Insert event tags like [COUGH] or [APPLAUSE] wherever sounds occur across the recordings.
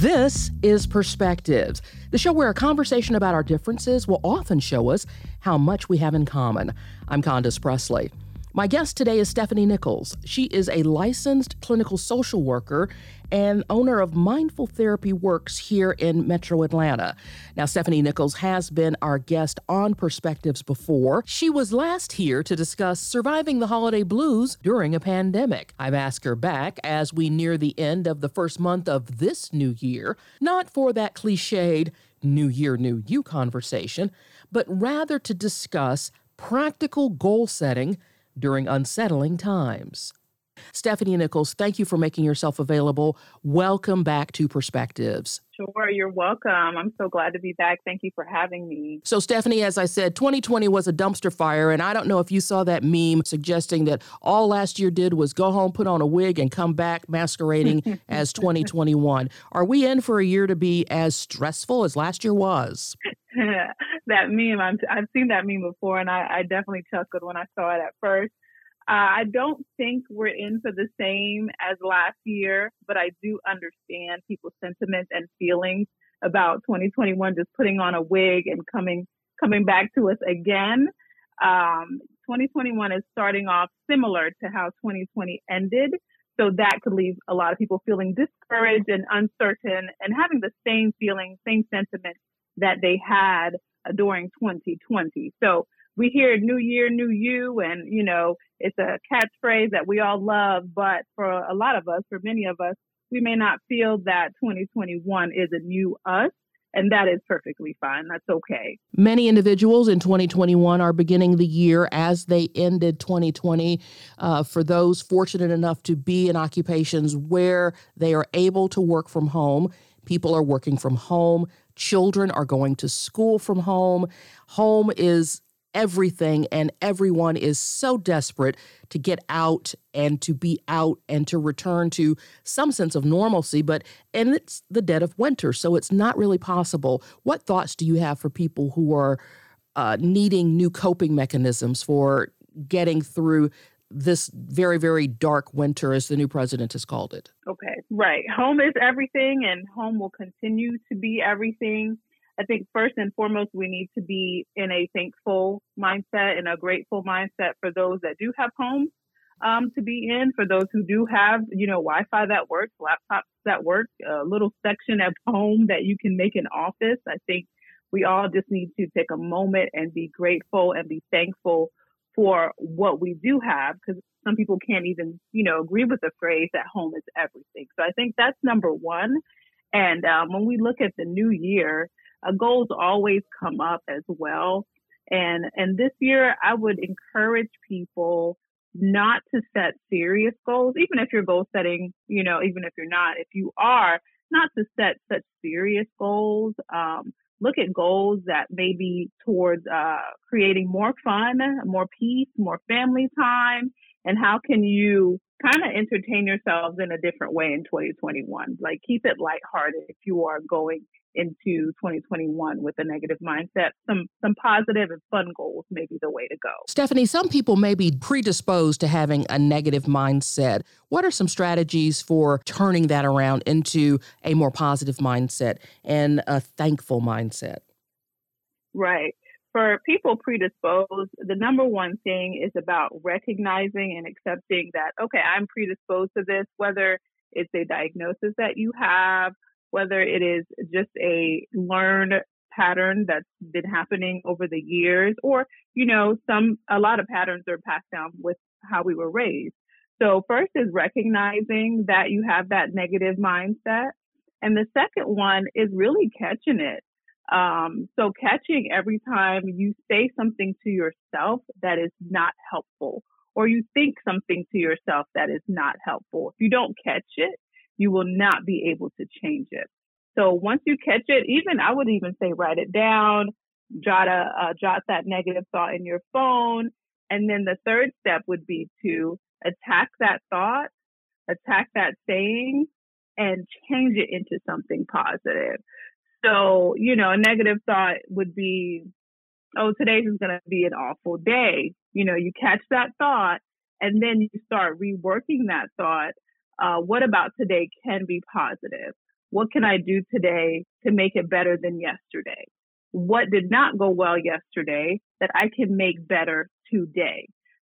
This is Perspectives, the show where a conversation about our differences will often show us how much we have in common. I'm Condace Pressley. My guest today is Stephanie Nichols. She is a licensed clinical social worker and owner of Mindful Therapy Works here in Metro Atlanta. Now, Stephanie Nichols has been our guest on Perspectives before. She was last here to discuss surviving the holiday blues during a pandemic. I've asked her back as we near the end of the first month of this new year, not for that cliched New Year, New You conversation, but rather to discuss practical goal setting during unsettling times. Stephanie Nichols, thank you for making yourself available. Welcome back to Perspectives. Sure, you're welcome. I'm so glad to be back. Thank you for having me. So, Stephanie, as I said, 2020 was a dumpster fire, and I don't know if you saw that meme suggesting that all last year did was go home, put on a wig, and come back masquerading [LAUGHS] as 2021. Are we in for a year to be as stressful as last year was? [LAUGHS] that meme, i have seen that meme before, and I, I definitely chuckled when I saw it at first. Uh, I don't think we're in for the same as last year, but I do understand people's sentiments and feelings about 2021 just putting on a wig and coming coming back to us again. Um, 2021 is starting off similar to how 2020 ended. So that could leave a lot of people feeling discouraged and uncertain and having the same feeling, same sentiment that they had during 2020. So we hear new year, new you, and you know, it's a catchphrase that we all love, but for a lot of us, for many of us, we may not feel that 2021 is a new us. And that is perfectly fine. That's okay. Many individuals in 2021 are beginning the year as they ended 2020. Uh, for those fortunate enough to be in occupations where they are able to work from home, people are working from home. Children are going to school from home. Home is everything, and everyone is so desperate to get out and to be out and to return to some sense of normalcy. But, and it's the dead of winter, so it's not really possible. What thoughts do you have for people who are uh, needing new coping mechanisms for getting through this very, very dark winter, as the new president has called it? Okay, right. Home is everything, and home will continue to be everything. I think first and foremost, we need to be in a thankful mindset and a grateful mindset for those that do have homes um, to be in, for those who do have, you know, Wi-Fi that works, laptops that work, a little section at home that you can make an office. I think we all just need to take a moment and be grateful and be thankful for what we do have because some people can't even, you know, agree with the phrase that home is everything. So I think that's number one. And um, when we look at the new year, uh, goals always come up as well. And, and this year I would encourage people not to set serious goals, even if you're goal setting, you know, even if you're not, if you are, not to set such serious goals. Um, look at goals that may be towards uh, creating more fun, more peace, more family time, and how can you kind of entertain yourselves in a different way in 2021? Like keep it lighthearted if you are going into 2021 with a negative mindset. Some some positive and fun goals may be the way to go. Stephanie, some people may be predisposed to having a negative mindset. What are some strategies for turning that around into a more positive mindset and a thankful mindset? Right. For people predisposed, the number one thing is about recognizing and accepting that, okay, I'm predisposed to this, whether it's a diagnosis that you have, whether it is just a learned pattern that's been happening over the years or you know some a lot of patterns are passed down with how we were raised. So first is recognizing that you have that negative mindset and the second one is really catching it Um, so catching every time you say something to yourself that is not helpful or you think something to yourself that is not helpful. If you don't catch it, you will not be able to change it. So once you catch it, even I would even say write it down, jot a uh, jot that negative thought in your phone, and then the third step would be to attack that thought, attack that saying, and change it into something positive. So, you know, a negative thought would be, oh, today's is going to be an awful day. You know, you catch that thought and then you start reworking that thought. Uh, what about today can be positive? What can I do today to make it better than yesterday? What did not go well yesterday that I can make better today?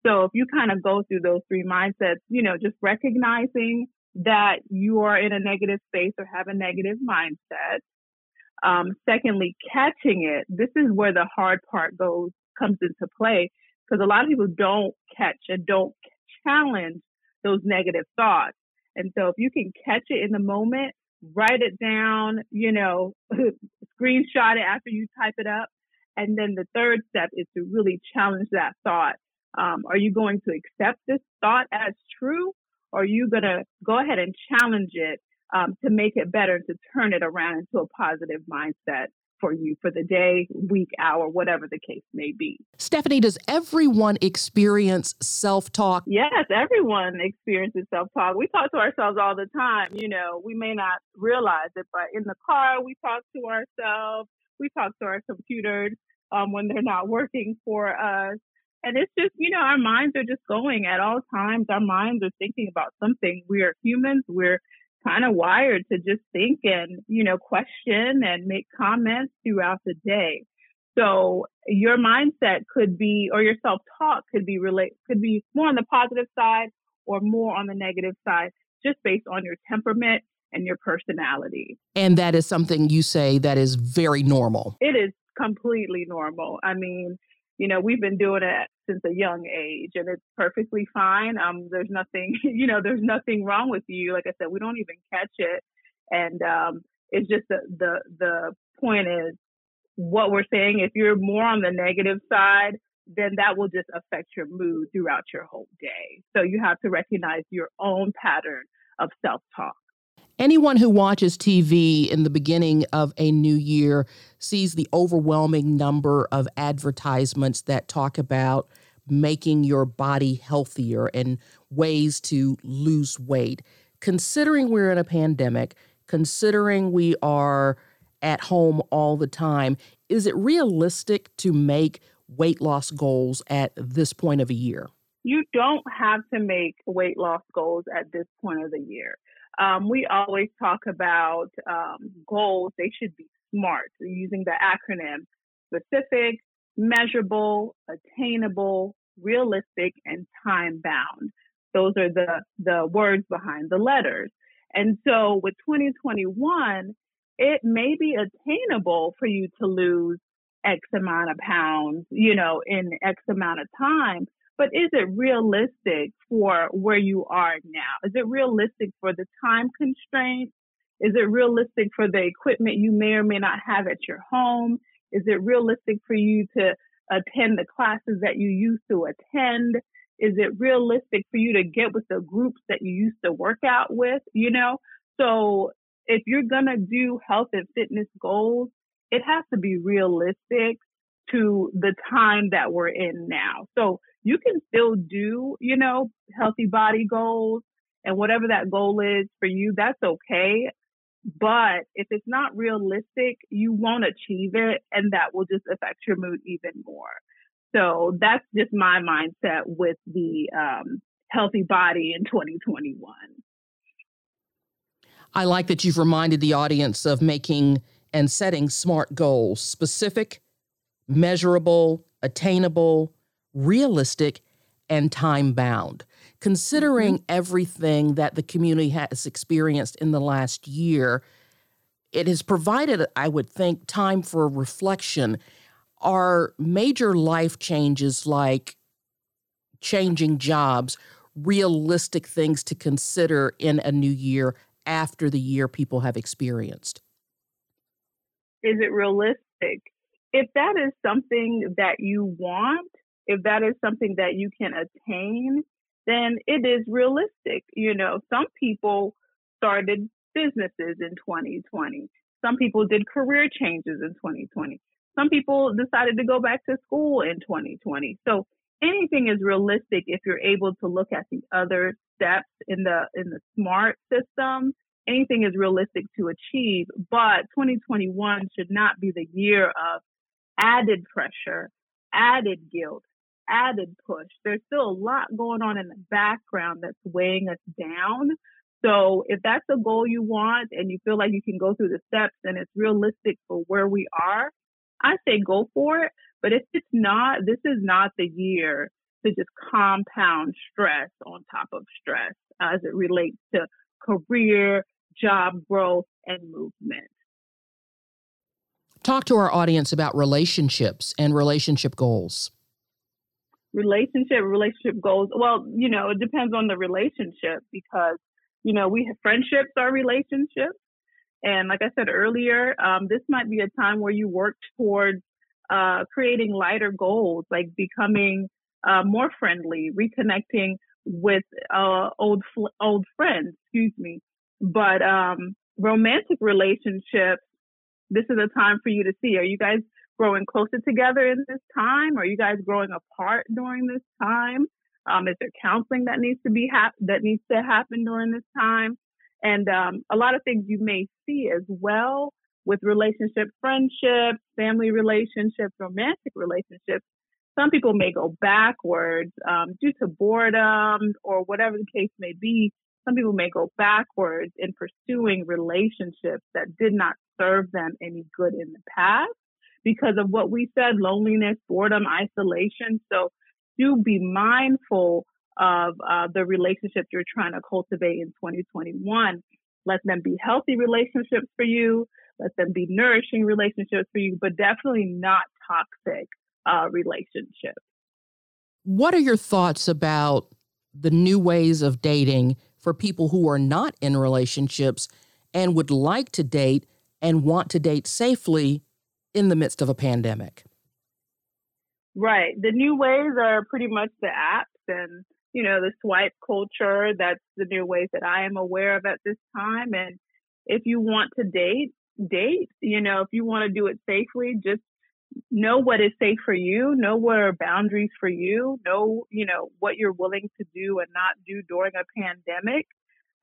So if you kind of go through those three mindsets, you know, just recognizing that you are in a negative space or have a negative mindset. Um, secondly, catching it. This is where the hard part goes, comes into play because a lot of people don't catch and don't challenge those negative thoughts. And so if you can catch it in the moment, write it down, you know, [LAUGHS] screenshot it after you type it up. And then the third step is to really challenge that thought. Um, are you going to accept this thought as true? Or are you going to go ahead and challenge it um, to make it better, to turn it around into a positive mindset for you for the day, week, hour, whatever the case may be. Stephanie, does everyone experience self talk? Yes, everyone experiences self talk. We talk to ourselves all the time. You know, we may not realize it, but in the car, we talk to ourselves. We talk to our computers um, when they're not working for us. And it's just, you know, our minds are just going at all times. Our minds are thinking about something. We are humans. We're kind of wired to just think and, you know, question and make comments throughout the day. So your mindset could be, or your self-talk could be relate, could be more on the positive side or more on the negative side, just based on your temperament and your personality. And that is something you say that is very normal. It is completely normal. I mean, you know, we've been doing it since a young age and it's perfectly fine. Um, there's nothing, [LAUGHS] you know, there's nothing wrong with you. Like I said, we don't even catch it. And, um, it's just the, the, the point is what we're saying. If you're more on the negative side, then that will just affect your mood throughout your whole day. So you have to recognize your own pattern of self talk. Anyone who watches TV in the beginning of a new year sees the overwhelming number of advertisements that talk about making your body healthier and ways to lose weight. Considering we're in a pandemic, considering we are at home all the time, is it realistic to make weight loss goals at this point of a year? You don't have to make weight loss goals at this point of the year. Um, we always talk about um, goals, they should be SMART, using the acronym specific, measurable, attainable, realistic, and time bound. Those are the, the words behind the letters. And so with 2021, it may be attainable for you to lose X amount of pounds, you know, in X amount of time but is it realistic for where you are now? Is it realistic for the time constraints? Is it realistic for the equipment you may or may not have at your home? Is it realistic for you to attend the classes that you used to attend? Is it realistic for you to get with the groups that you used to work out with? You know, so if you're going to do health and fitness goals, it has to be realistic to the time that we're in now. So you can still do, you know, healthy body goals and whatever that goal is for you, that's okay. But if it's not realistic, you won't achieve it and that will just affect your mood even more. So that's just my mindset with the um, healthy body in 2021. I like that you've reminded the audience of making and setting smart goals, specific, measurable, attainable, realistic, and time bound. Considering mm-hmm. everything that the community has experienced in the last year, it has provided, I would think, time for reflection. Are major life changes like changing jobs realistic things to consider in a new year after the year people have experienced? Is it realistic? If that is something that you want, if that is something that you can attain, then it is realistic. You know, some people started businesses in 2020. Some people did career changes in 2020. Some people decided to go back to school in 2020. So anything is realistic if you're able to look at the other steps in the in the smart system. Anything is realistic to achieve, but 2021 should not be the year of added pressure, added guilt, added push. There's still a lot going on in the background that's weighing us down. So if that's a goal you want and you feel like you can go through the steps and it's realistic for where we are, I say go for it. But if it's not, this is not the year to just compound stress on top of stress as it relates to career, job growth, and movement. Talk to our audience about relationships and relationship goals. Relationship, relationship goals. Well, you know, it depends on the relationship because, you know, we have friendships are relationships. And like I said earlier, um, this might be a time where you work towards uh, creating lighter goals, like becoming uh, more friendly, reconnecting with uh, old old friends. Excuse me. But um, romantic relationships, this is a time for you to see. Are you guys growing closer together in this time? Are you guys growing apart during this time? Um, is there counseling that needs to be that needs to happen during this time? And um, a lot of things you may see as well with relationship, friendships, family relationships, romantic relationships. Some people may go backwards um, due to boredom or whatever the case may be. Some people may go backwards in pursuing relationships that did not serve them any good in the past because of what we said loneliness, boredom, isolation. So do be mindful of uh, the relationships you're trying to cultivate in 2021. Let them be healthy relationships for you. Let them be nourishing relationships for you, but definitely not toxic uh, relationships. What are your thoughts about the new ways of dating for people who are not in relationships and would like to date and want to date safely in the midst of a pandemic? Right. The new ways are pretty much the apps and you know, the swipe culture. That's the new ways that I am aware of at this time. And if you want to date, date. You know, if you want to do it safely, just know what is safe for you, know what are boundaries for you, know, you know, what you're willing to do and not do during a pandemic.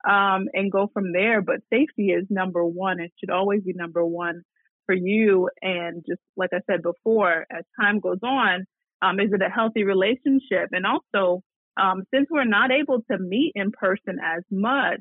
Um, and go from there. But safety is number one. It should always be number one for you. And just like I said before, as time goes on, um, is it a healthy relationship? And also, um, since we're not able to meet in person as much,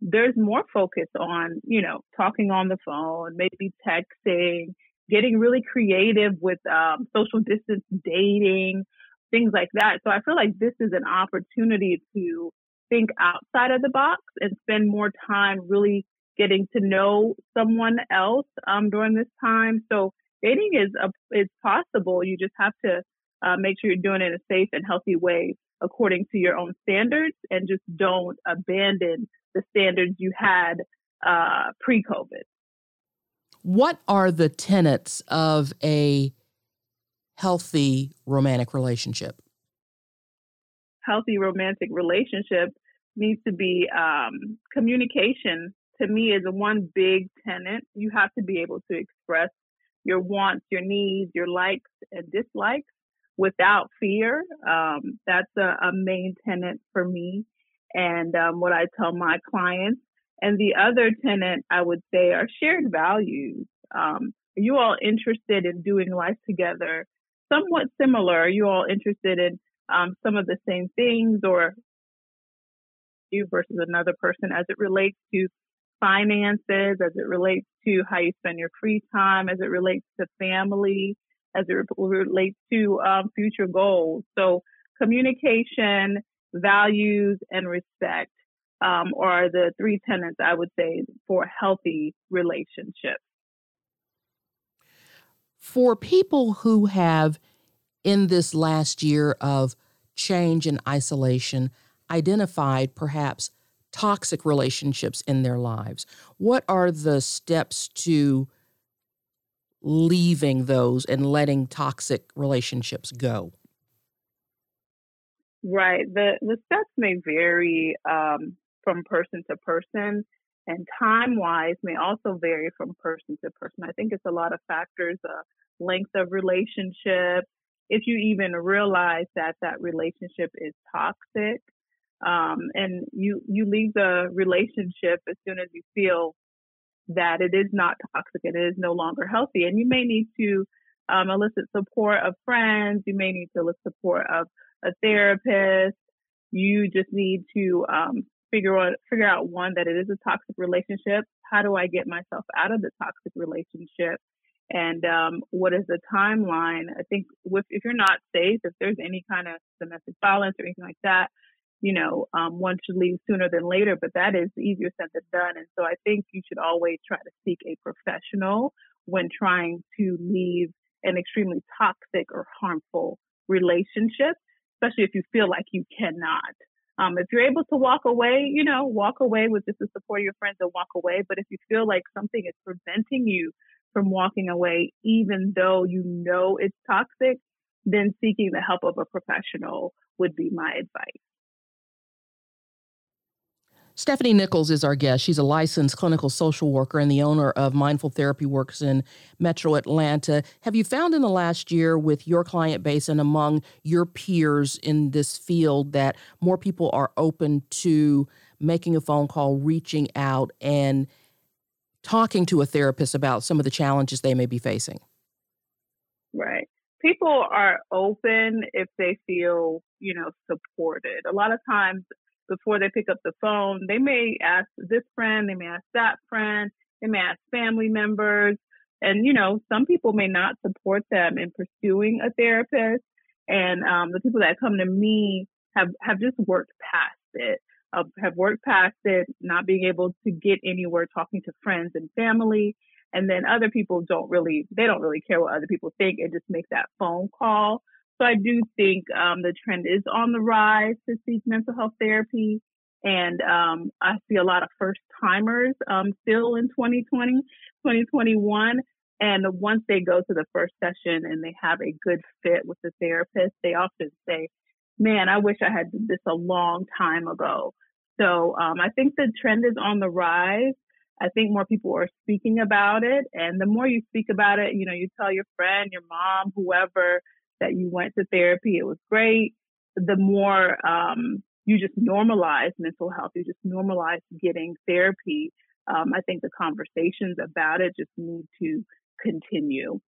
there's more focus on, you know, talking on the phone, maybe texting, getting really creative with um, social distance dating, things like that. So I feel like this is an opportunity to think outside of the box and spend more time really getting to know someone else um, during this time. So dating is a, is possible. You just have to uh, make sure you're doing it in a safe and healthy way according to your own standards and just don't abandon the standards you had uh, pre COVID. What are the tenets of a healthy romantic relationship? Healthy romantic relationship needs to be um, communication. To me, is one big tenant. You have to be able to express your wants, your needs, your likes and dislikes without fear. Um, that's a, a, main tenant for me and um, what I tell my clients. And the other tenant I would say are shared values. Um, are you all interested in doing life together? Somewhat similar. Are you all interested in um, some of the same things or versus another person as it relates to finances, as it relates to how you spend your free time, as it relates to family, as it relates to um, future goals. So communication, values, and respect um, are the three tenets I would say for healthy relationships. For people who have, in this last year of change and isolation, identified perhaps toxic relationships in their lives, what are the steps to leaving those and letting toxic relationships go? Right. The the steps may vary um, from person to person, and time wise may also vary from person to person. I think it's a lot of factors: uh, length of relationship, if you even realize that that relationship is toxic, um, and you you leave the relationship as soon as you feel that it is not toxic and it is no longer healthy, and you may need to um, elicit support of friends. You may need to elicit support of a therapist. You just need to um, figure out figure out one that it is a toxic relationship. How do I get myself out of the toxic relationship? And um, what is the timeline? I think with, if you're not safe, if there's any kind of domestic violence or anything like that, you know, um, one should leave sooner than later. But that is easier said than done. And so I think you should always try to seek a professional when trying to leave an extremely toxic or harmful relationship especially if you feel like you cannot. Um, if you're able to walk away, you know, walk away with just the support of your friends and walk away. But if you feel like something is preventing you from walking away, even though you know it's toxic, then seeking the help of a professional would be my advice. Stephanie Nichols is our guest. She's a licensed clinical social worker and the owner of Mindful Therapy Works in Metro Atlanta. Have you found in the last year with your client base and among your peers in this field that more people are open to making a phone call, reaching out, and talking to a therapist about some of the challenges they may be facing? Right. People are open if they feel, you know, supported. A lot of times before they pick up the phone. They may ask this friend, they may ask that friend, they may ask family members. And, you know, some people may not support them in pursuing a therapist. And um, the people that come to me have, have just worked past it, uh, have worked past it, not being able to get anywhere talking to friends and family. And then other people don't really, they don't really care what other people think and just make that phone call. So I do think um, the trend is on the rise to seek mental health therapy. And um, I see a lot of first timers um, still in 2020, 2021. And once they go to the first session and they have a good fit with the therapist, they often say, Man, I wish I had this a long time ago. So um, I think the trend is on the rise. I think more people are speaking about it. And the more you speak about it, you know, you tell your friend, your mom, whoever, that you went to therapy. It was great. The more um, you just normalize mental health, you just normalize getting therapy. Um, I think the conversations about it just need to continue.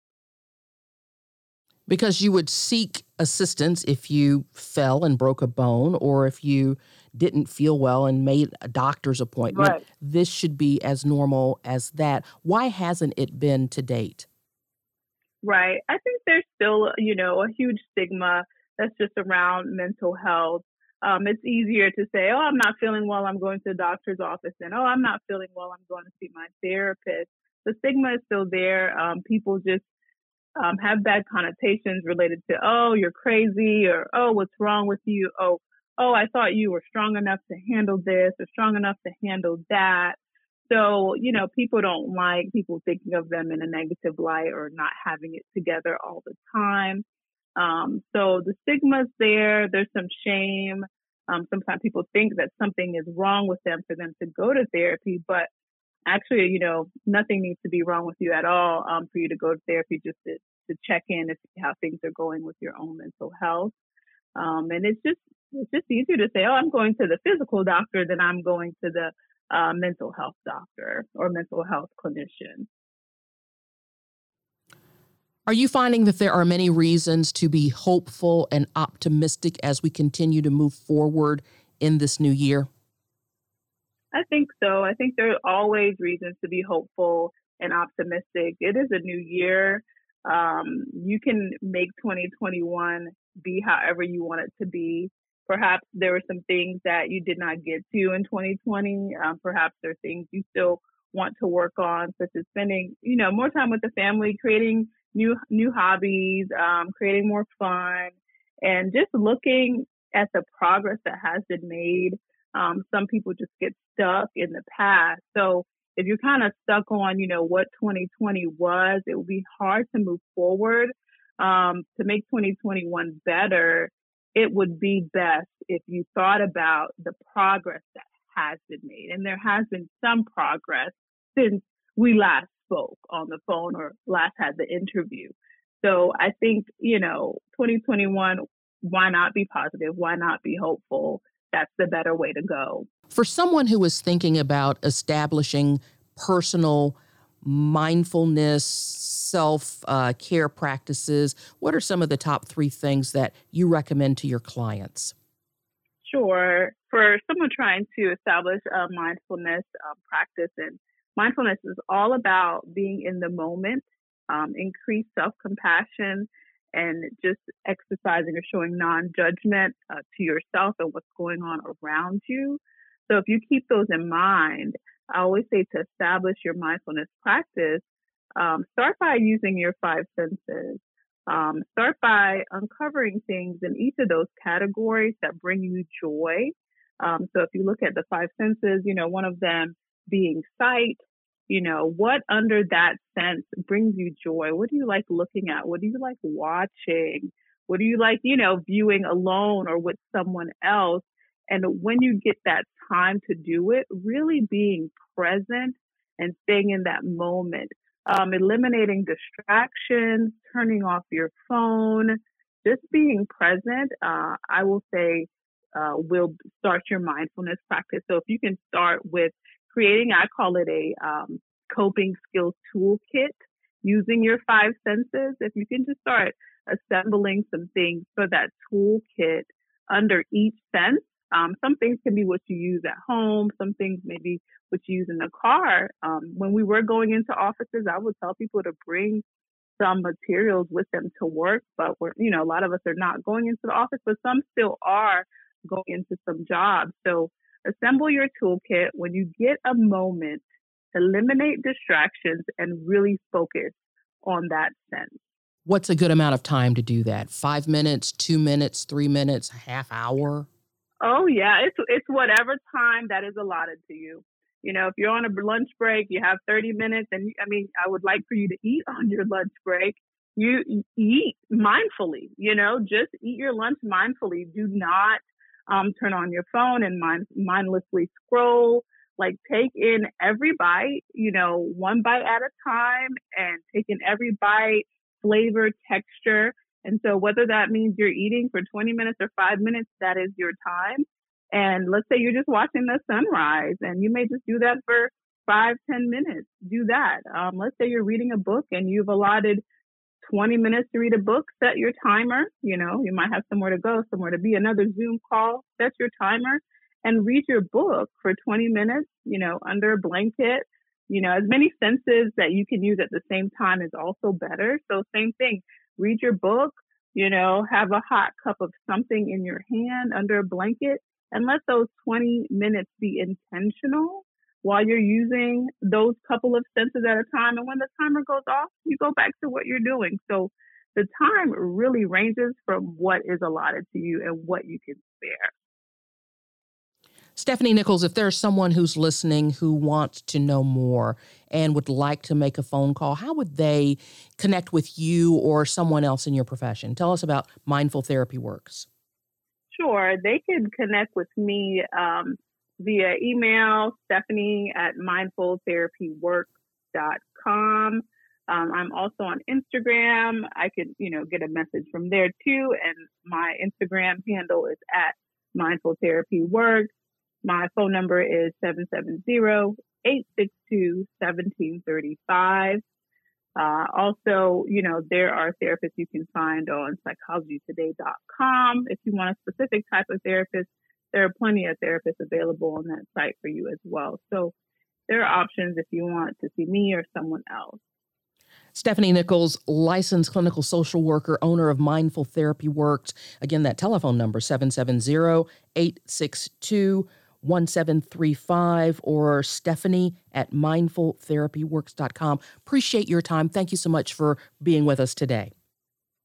Because you would seek assistance if you fell and broke a bone or if you didn't feel well and made a doctor's appointment. Right. This should be as normal as that. Why hasn't it been to date? Right. I think there's still, you know, a huge stigma that's just around mental health. Um, it's easier to say, oh, I'm not feeling well, I'm going to the doctor's office, and oh, I'm not feeling well, I'm going to see my therapist. The stigma is still there. Um, people just um, have bad connotations related to, oh, you're crazy, or oh, what's wrong with you? Oh, oh, I thought you were strong enough to handle this or strong enough to handle that. So, you know, people don't like people thinking of them in a negative light or not having it together all the time. Um, so the stigma's there. There's some shame. Um, sometimes people think that something is wrong with them for them to go to therapy, but actually, you know, nothing needs to be wrong with you at all um, for you to go to therapy just to, to check in and see how things are going with your own mental health. Um, and it's just it's just easier to say, oh, I'm going to the physical doctor than I'm going to the uh, mental health doctor or mental health clinician. Are you finding that there are many reasons to be hopeful and optimistic as we continue to move forward in this new year? I think so. I think there are always reasons to be hopeful and optimistic. It is a new year. Um, you can make 2021 be however you want it to be. Perhaps there were some things that you did not get to in 2020. Um, perhaps there are things you still want to work on, such as spending, you know, more time with the family, creating new new hobbies, um, creating more fun, and just looking at the progress that has been made. Um, some people just get stuck in the past. So if you're kind of stuck on, you know, what 2020 was, it will be hard to move forward. Um, to make 2021 better, it would be best if you thought about the progress that has been made. And there has been some progress since we last spoke on the phone or last had the interview. So I think, you know, 2021, why not be positive? Why not be hopeful? That's the better way to go. For someone who is thinking about establishing personal mindfulness, self uh, care practices, what are some of the top three things that you recommend to your clients? Sure. For someone trying to establish a mindfulness uh, practice, and mindfulness is all about being in the moment, um, increased self compassion, and just exercising or showing non judgment uh, to yourself and what's going on around you. So if you keep those in mind, I always say to establish your mindfulness practice, um, start by using your five senses. Um, start by uncovering things in each of those categories that bring you joy. Um, so if you look at the five senses, you know, one of them being sight, you know, what under that sense brings you joy? What do you like looking at? What do you like watching? What do you like, you know, viewing alone or with someone else? And when you get that time to do it, really being present and staying in that moment, um, eliminating distractions, turning off your phone, just being present, uh, I will say, uh, will start your mindfulness practice. So if you can start with creating, I call it a um, coping skills toolkit using your five senses. If you can just start assembling some things for that toolkit under each sense, um, some things can be what you use at home. Some things maybe what you use in the car. Um, when we were going into offices, I would tell people to bring some materials with them to work, but we're, you know, a lot of us are not going into the office, but some still are going into some jobs. So assemble your toolkit when you get a moment, eliminate distractions and really focus on that sense. What's a good amount of time to do that? Five minutes, two minutes, three minutes, half hour? Oh yeah, it's it's whatever time that is allotted to you. You know, if you're on a lunch break, you have 30 minutes, and I mean, I would like for you to eat [LAUGHS] on your lunch break. You eat mindfully. You know, just eat your lunch mindfully. Do not um, turn on your phone and mind, mindlessly scroll. Like take in every bite. You know, one bite at a time, and take in every bite, flavor, texture and so whether that means you're eating for 20 minutes or five minutes, that is your time. And let's say you're just watching the sunrise and you may just do that for five, 10 minutes. Do that. Um, let's say you're reading a book and you've allotted 20 minutes to read a book, set your timer. You know, you might have somewhere to go, somewhere to be, another Zoom call, set your timer and read your book for 20 minutes, you know, under a blanket. You know, as many senses that you can use at the same time is also better. So same thing read your book, you know, have a hot cup of something in your hand under a blanket and let those 20 minutes be intentional while you're using those couple of senses at a time. And when the timer goes off, you go back to what you're doing. So the time really ranges from what is allotted to you and what you can spare. Stephanie Nichols, if there's someone who's listening who wants to know more and would like to make a phone call, how would they connect with you or someone else in your profession? Tell us about Mindful Therapy Works. Sure. They can connect with me um, via email, Stephanie at mindfultherapyworks.com. Um, I'm also on Instagram. I could, you know, get a message from there too. And my Instagram handle is at Mindful Therapy Works. My phone number is 770-862-1735. Uh, also, you know, there are therapists you can find on psychologytoday.com. If you want a specific type of therapist, there are plenty of therapists available on that site for you as well. So there are options if you want to see me or someone else. Stephanie Nichols, licensed clinical social worker, owner of Mindful Therapy Works. Again, that telephone number 770 862 1735 or Stephanie at mindfultherapyworks.com. Appreciate your time. Thank you so much for being with us today.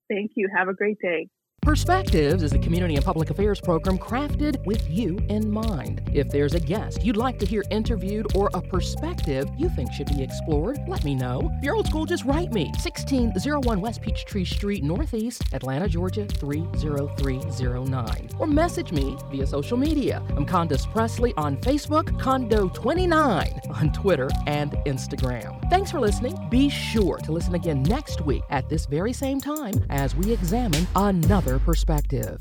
Thank you. Have a great day. Perspectives is a community and public affairs program crafted with you in mind. If there's a guest you'd like to hear interviewed or a perspective you think should be explored, let me know. If you're old school, just write me 1601 West Peachtree Street, Northeast, Atlanta, Georgia 30309. Or message me via social media. I'm Condace Pressley on Facebook, Condo29 on Twitter and Instagram. Thanks for listening. Be sure to listen again next week at this very same time as we examine another perspective.